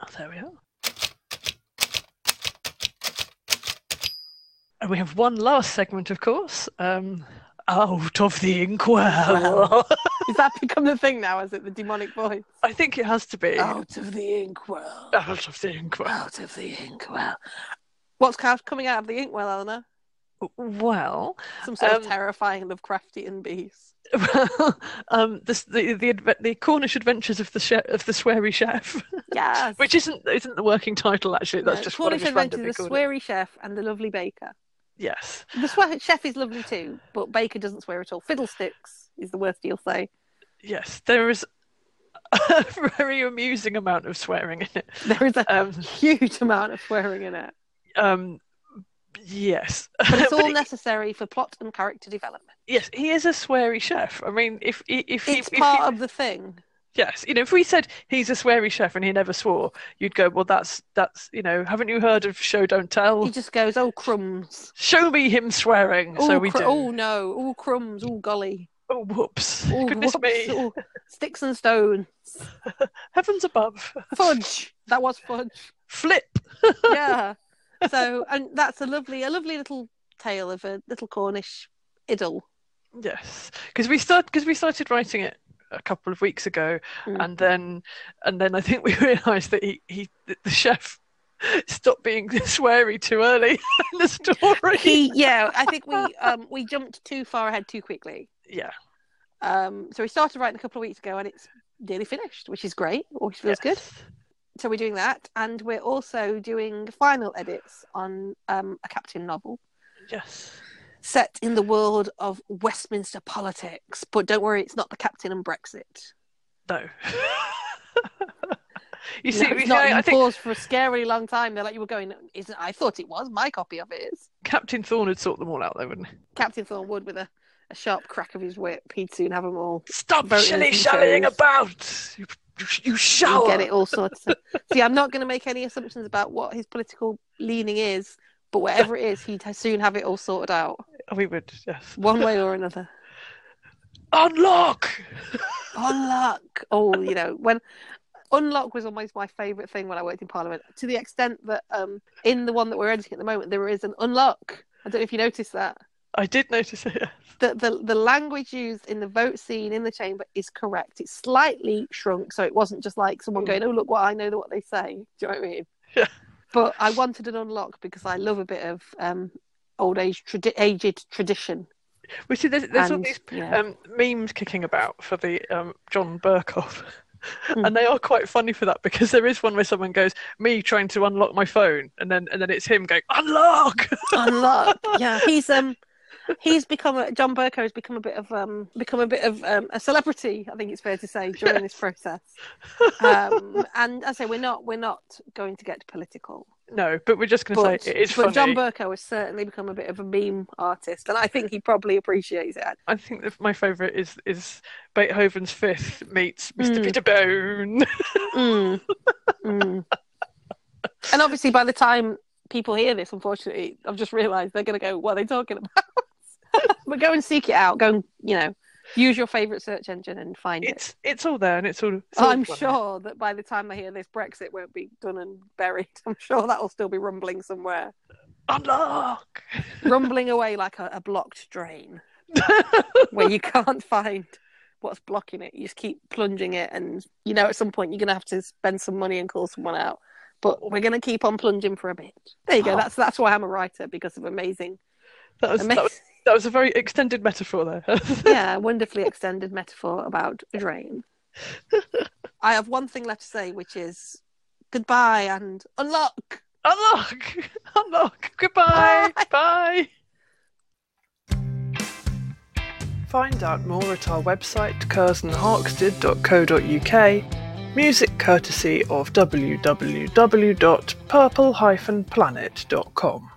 Oh, there we are. And we have one last segment, of course. Um, out of the inkwell. Is that become the thing now? Is it the demonic voice? I think it has to be. Out of the inkwell. Out of the inkwell. Out of the inkwell. What's coming out of the inkwell, Eleanor? Well, some sort um, of terrifying Lovecraftian beast. Well, um, the, the, the the Cornish Adventures of the chef, of the Sweary Chef. Yes. Which isn't isn't the working title actually. That's no, just Cornish Adventures of the Sweary Chef and the Lovely Baker. Yes. The swear- chef is lovely too, but Baker doesn't swear at all. Fiddlesticks is the worst you'll say. Yes, there is a very amusing amount of swearing in it. There is a um, huge amount of swearing in it. Um, yes, but it's all but necessary for plot and character development. Yes, he is a sweary chef. I mean, if if it's if, part if, of the thing. Yes, you know, if we said he's a sweary chef and he never swore, you'd go, well, that's that's you know, haven't you heard of Show Don't Tell? He just goes, oh crumbs. Show me him swearing. Ooh, so we cr- do. Oh no! Oh crumbs! Oh golly! Oh whoops! Oh, Goodness whoops. me! Oh, sticks and stones. Heavens above! Fudge. That was fudge. Flip. yeah. So, and that's a lovely, a lovely little tale of a little Cornish idyll. Yes, because we start because we started writing it a couple of weeks ago, mm. and then and then I think we realised that he, he the chef stopped being sweary too early in the story. He, yeah, I think we um, we jumped too far ahead too quickly. Yeah. Um, so we started writing a couple of weeks ago, and it's nearly finished, which is great. Which feels yes. good. So we're doing that, and we're also doing final edits on um, a Captain novel. Yes set in the world of Westminster politics. But don't worry, it's not the captain and Brexit. No. you see, no, it's not. You I think... paused for a scary long time. They're like, you were going. Isn't? I thought it was. My copy of it is. Captain Thorn would sort them all out, though, wouldn't he? Captain Thorn would, with a, a sharp crack of his whip. He'd soon have them all. Stop shilly shallying about. You, you, you shall get it all sorts. Of... see, I'm not going to make any assumptions about what his political leaning is, but whatever it is, he'd soon have it all sorted out. We would, yes. One way or another. Unlock! Unlock! Oh, you know, when Unlock was almost my favourite thing when I worked in Parliament, to the extent that um, in the one that we're editing at the moment, there is an unlock. I don't know if you noticed that. I did notice it. The, the the language used in the vote scene in the chamber is correct. It's slightly shrunk, so it wasn't just like someone going, "Oh, look what I know what they say." Do you know what I mean? Yeah. But I wanted an unlock because I love a bit of um, old age tradi- aged tradition. We see there's, there's and, all these yeah. um, memes kicking about for the um, John Bercow. Mm. and they are quite funny for that because there is one where someone goes, "Me trying to unlock my phone," and then and then it's him going, "Unlock, unlock." Yeah, he's um he's become a, John Bercow has become a bit of um become a bit of um, a celebrity. I think it's fair to say during yes. this process. Um, and I say we're not we're not going to get political. No, but we're just going to say it's but funny. John Bercow has certainly become a bit of a meme artist, and I think he probably appreciates it. I think my favourite is is Beethoven's Fifth meets Mr. Mm. Peter Bone. mm. Mm. And obviously, by the time people hear this, unfortunately, I've just realised they're going to go, "What are they talking about?" but go and seek it out. Go and you know use your favourite search engine and find it's, it. It's all there, and it's all. It's all I'm sure that by the time I hear this, Brexit won't be done and buried. I'm sure that will still be rumbling somewhere. Unlock, rumbling away like a, a blocked drain, where you can't find what's blocking it. You just keep plunging it, and you know at some point you're going to have to spend some money and call someone out but we're going to keep on plunging for a bit. There you go. Oh. That's that's why I'm a writer because of amazing. That was, amazing... that was that was a very extended metaphor there. yeah, wonderfully extended metaphor about a drain. I have one thing left to say, which is goodbye and unlock. Unlock. Unlock. Goodbye. Bye. Bye. Find out more at our website, curzonharksted.co.uk Music courtesy of www.purple-planet.com.